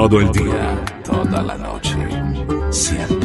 Todo el día, toda la noche. Siempre.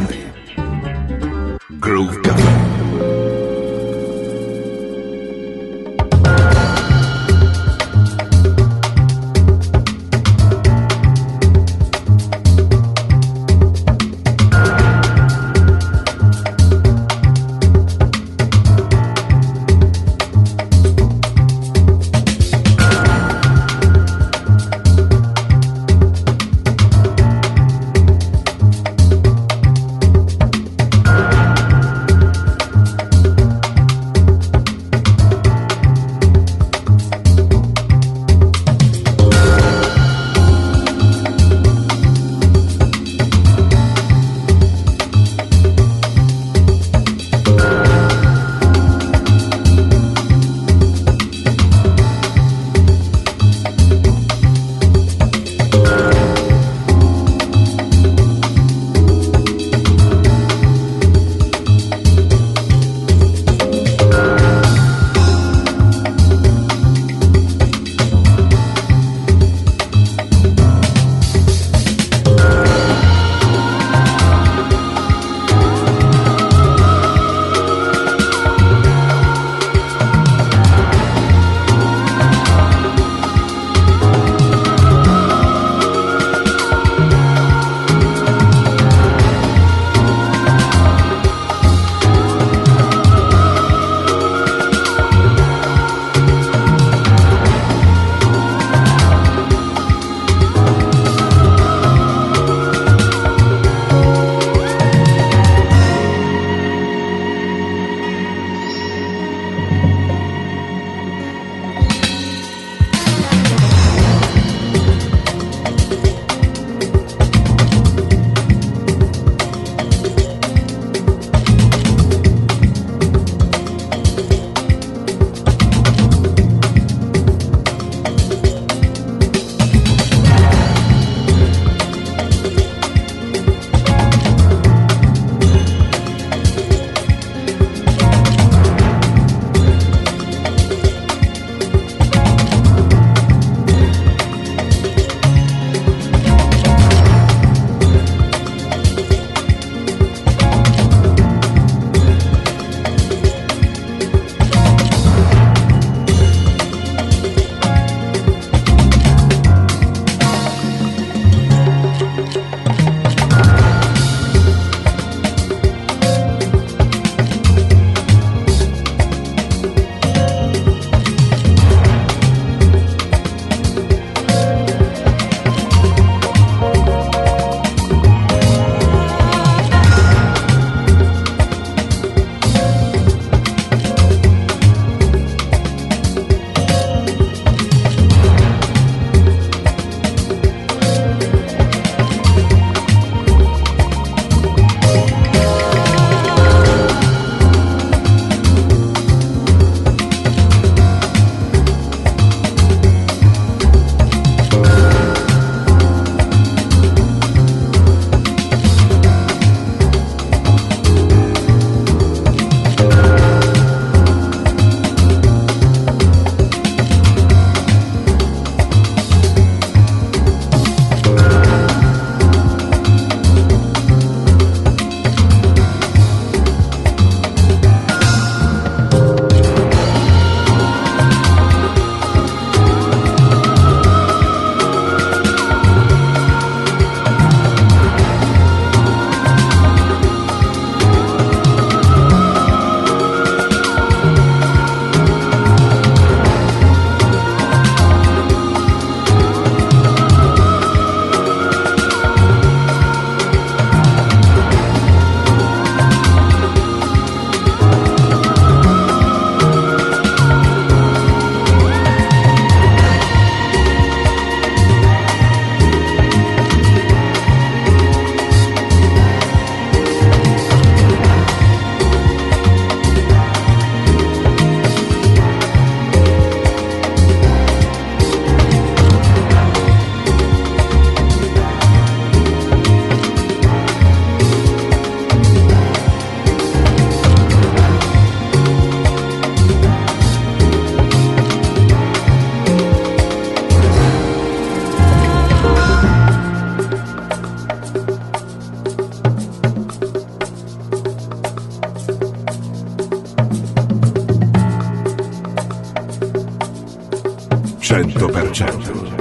chapter.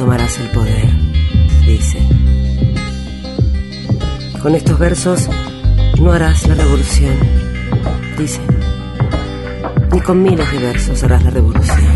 Tomarás el poder, dice. Con estos versos no harás la revolución, dice. Ni con miles de versos harás la revolución,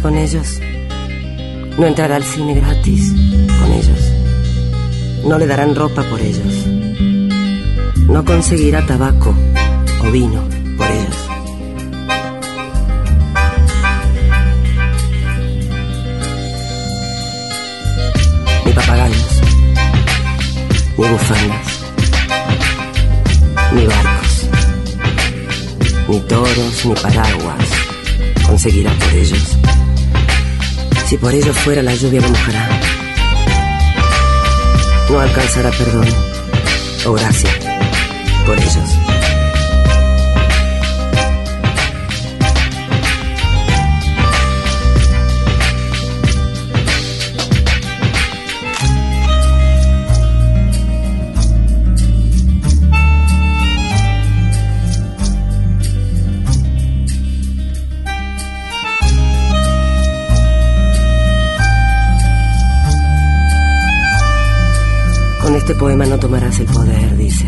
con ellos. No entrará al cine gratis con ellos. No le darán ropa por ellos. No conseguirá tabaco o vino por ellos. Ni papagayos, ni bufandas, ni barcos, ni toros, ni paraguas conseguirá por ellos. Si por ello fuera la lluvia lo mojará. No alcanzará perdón o gracia por ellos. Este poema no tomarás el poder, dice.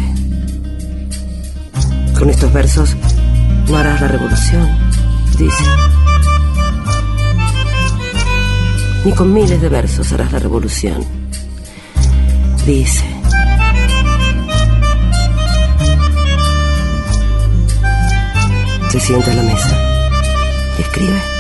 Con estos versos no harás la revolución, dice. Ni con miles de versos harás la revolución, dice. Se sienta a la mesa y escribe.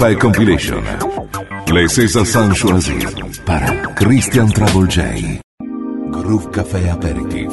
Café Compilation. Les César Choisi para Christian Travel J. Groove Café Aperitif.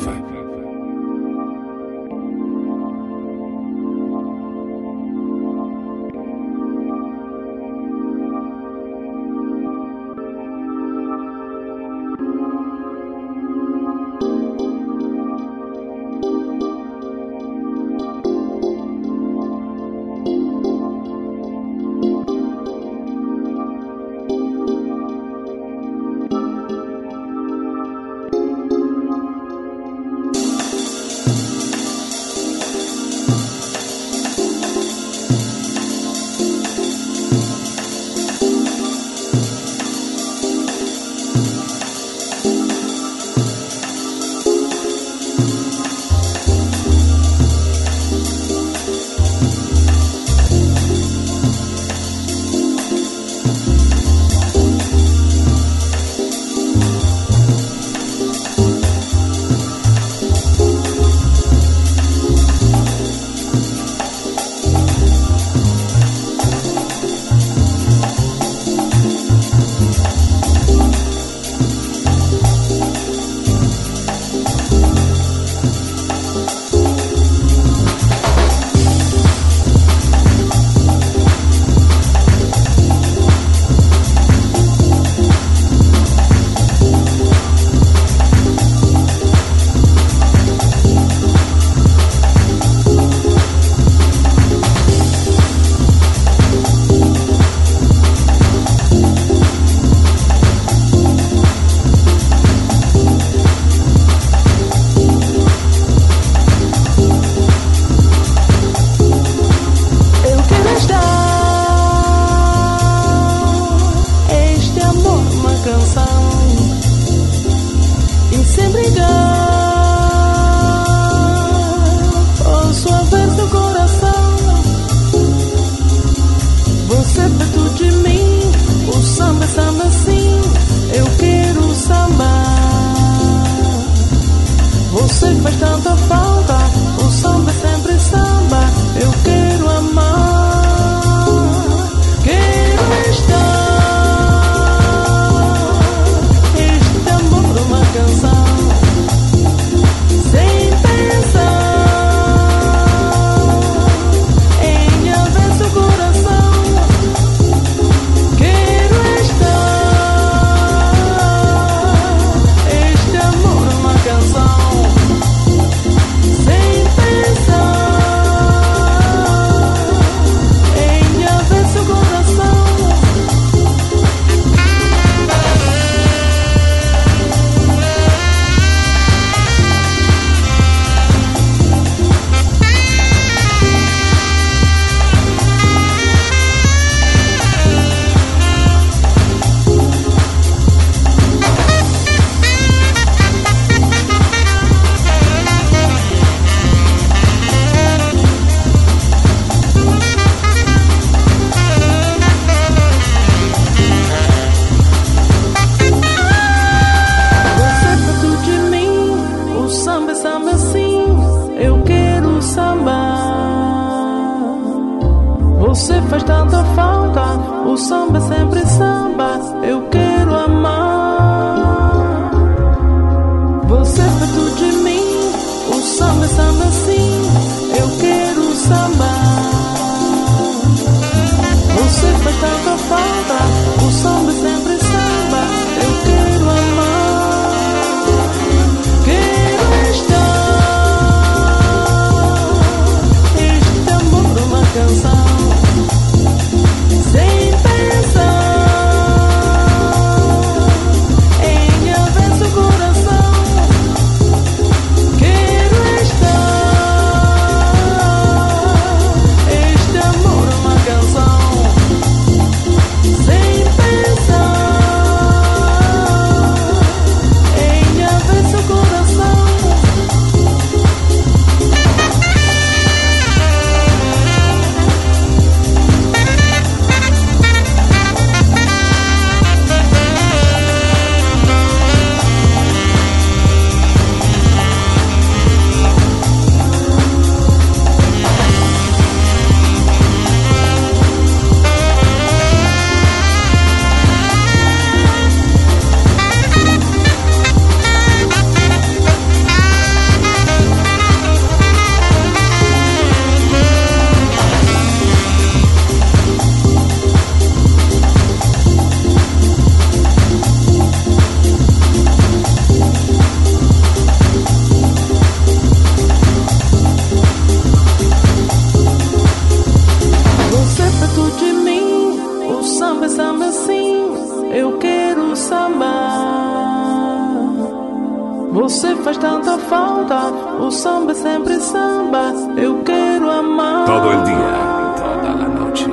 Você faz tanta falta, o samba é sempre samba. Eu quero amar. Todo o dia, toda a noite,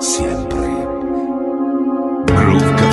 sempre. Groove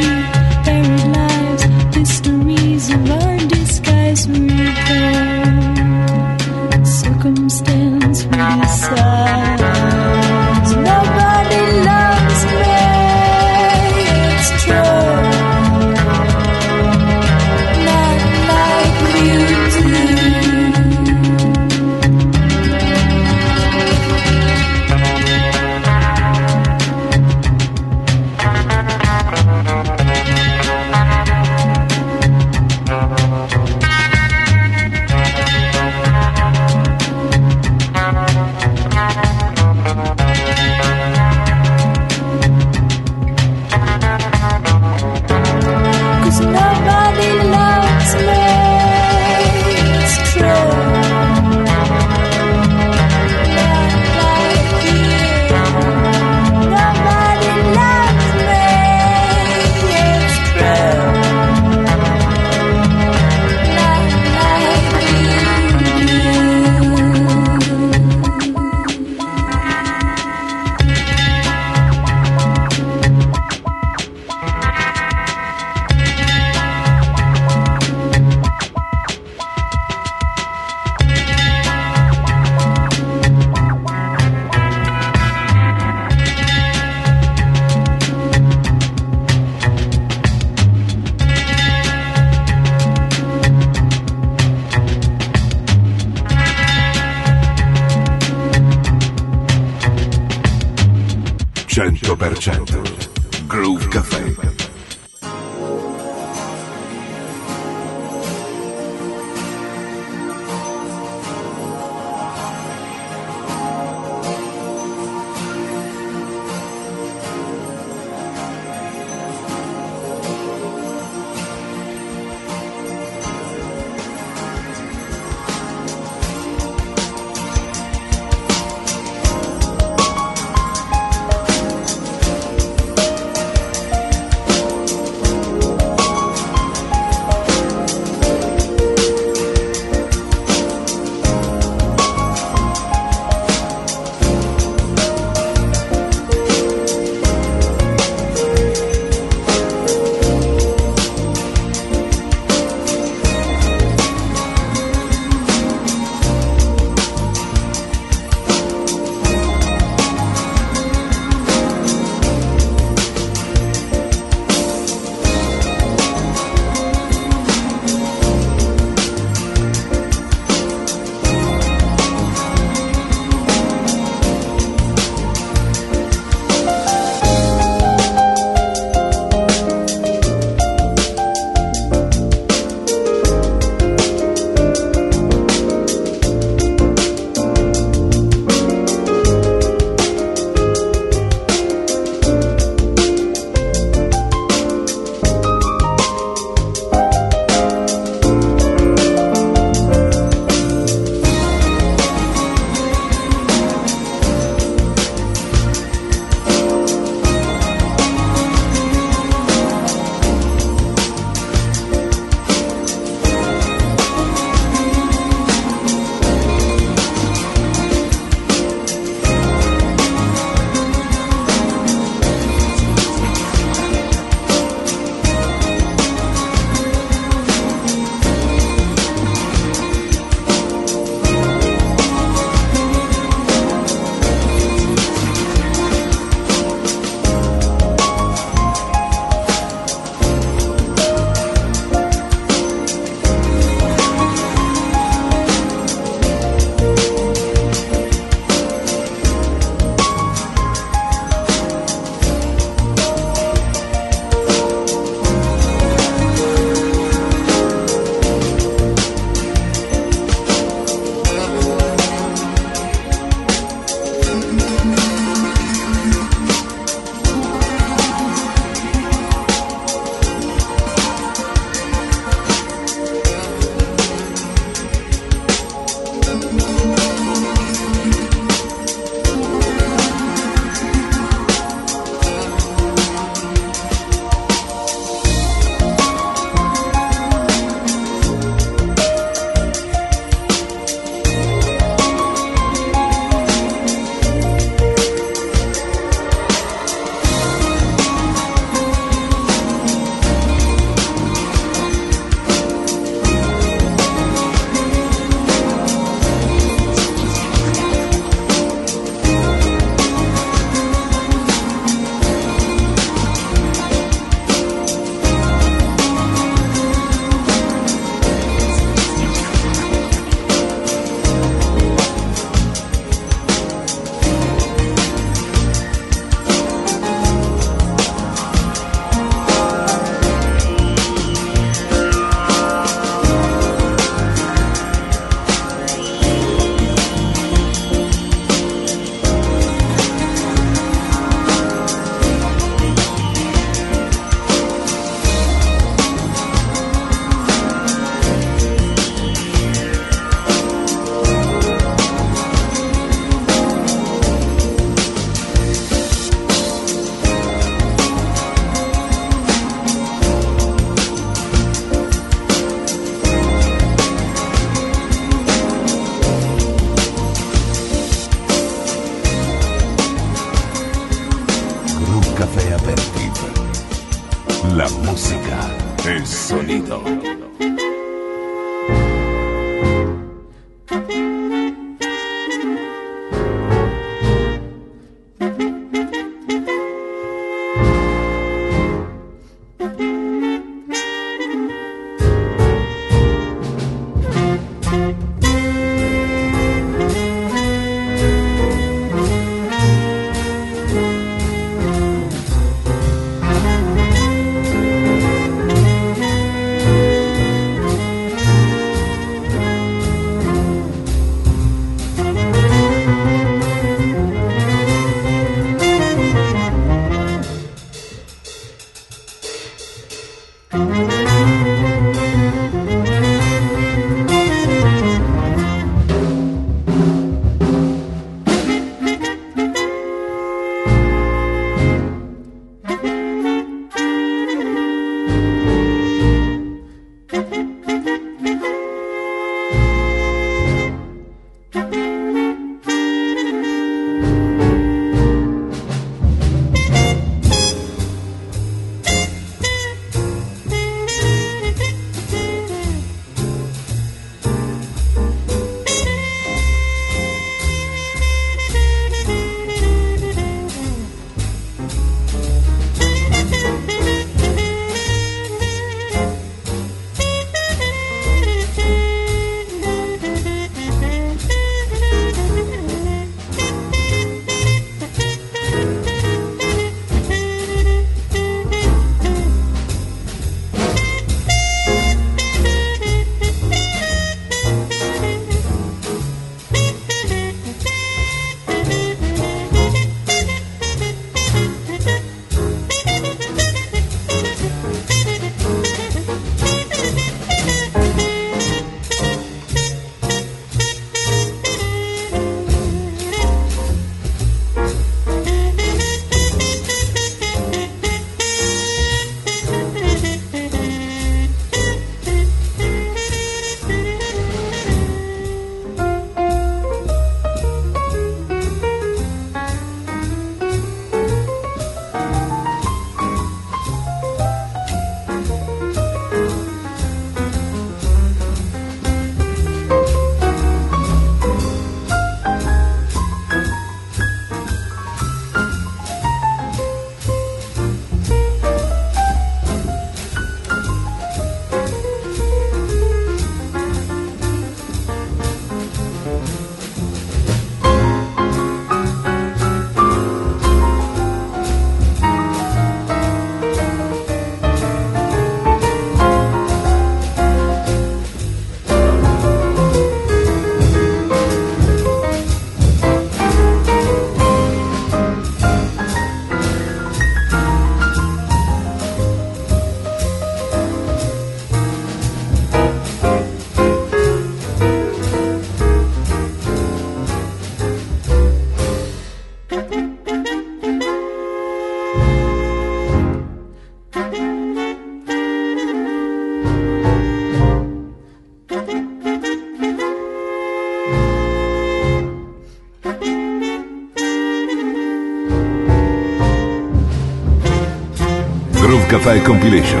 Café Compilation.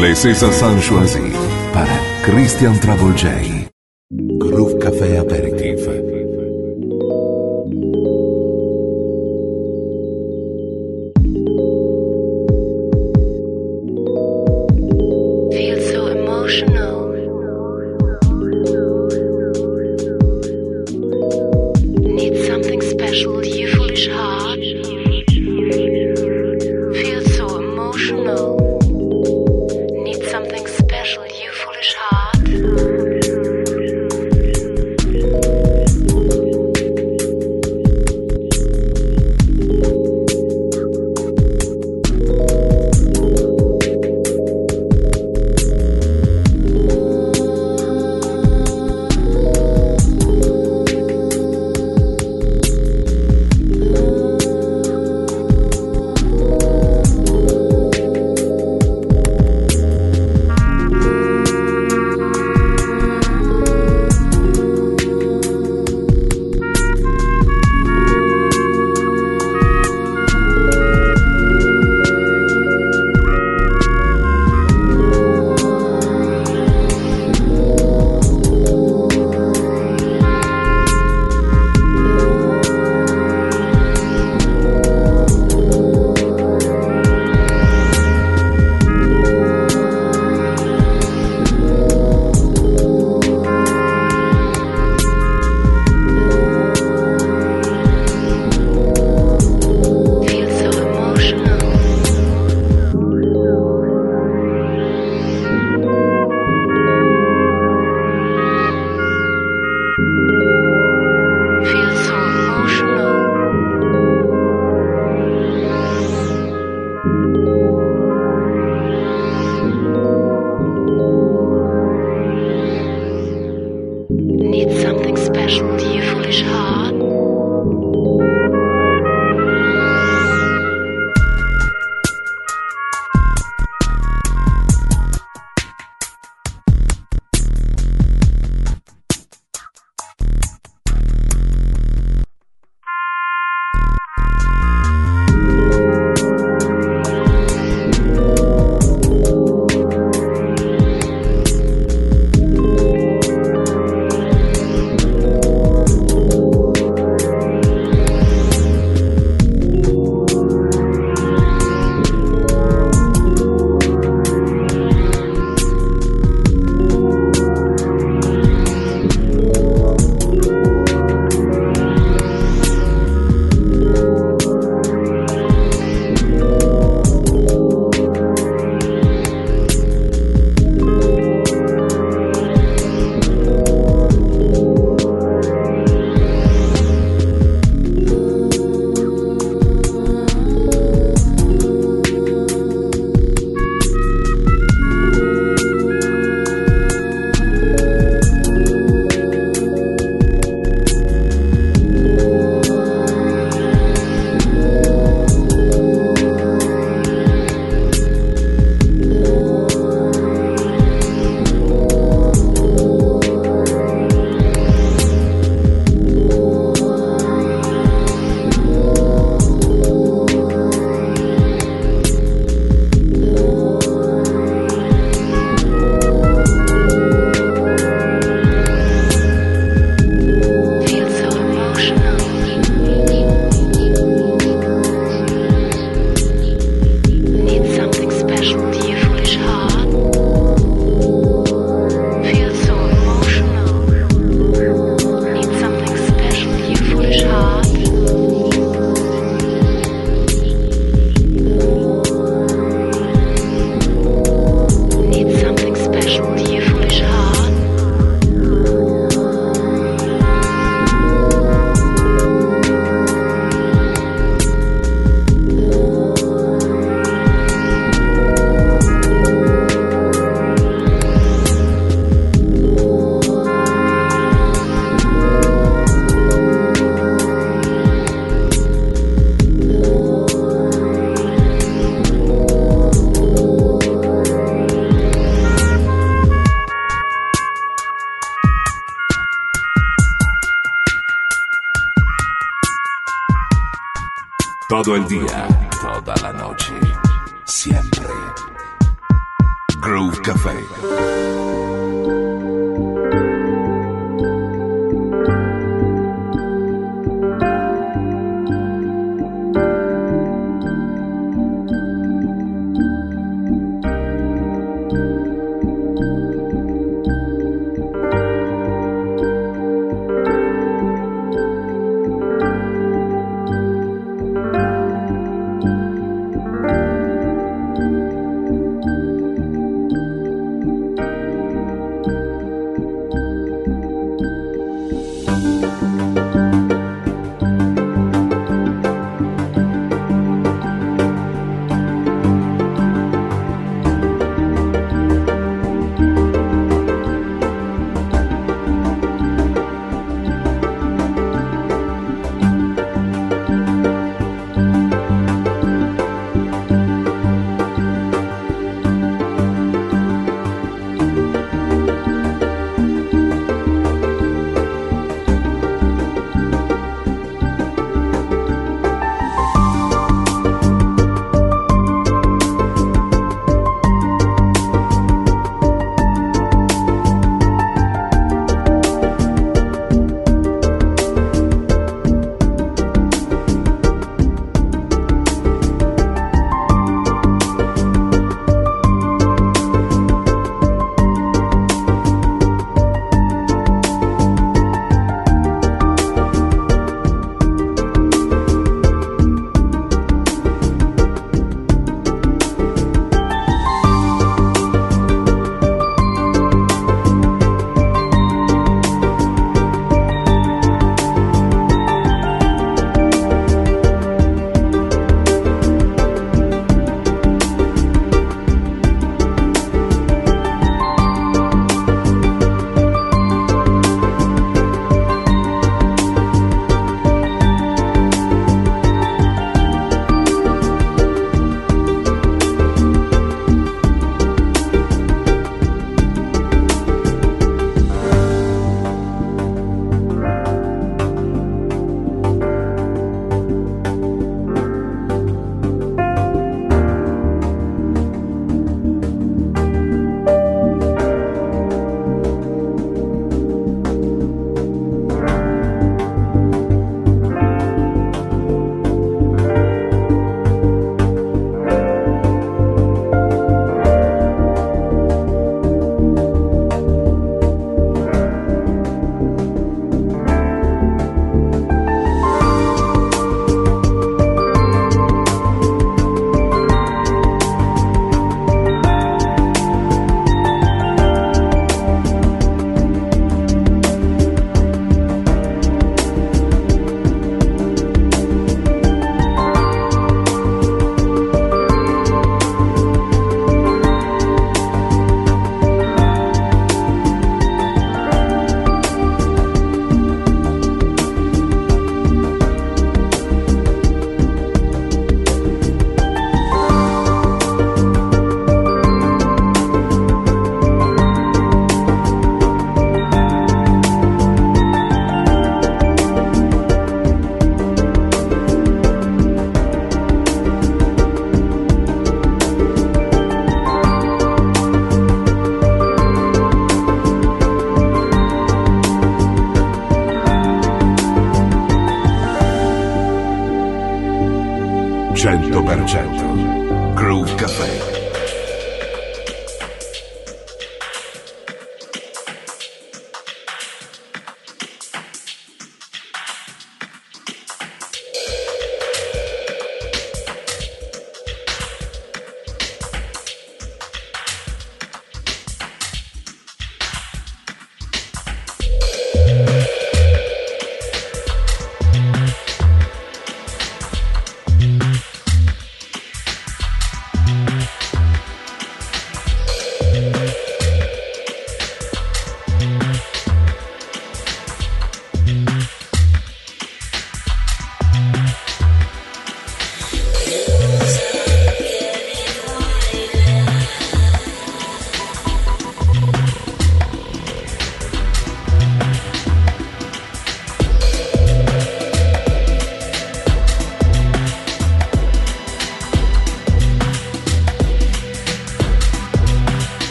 Les César San Choisi para Christian Travolgei. Todo el día,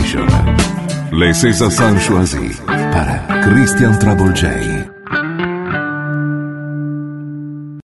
Compilation. Les César San Choisi para Christian J.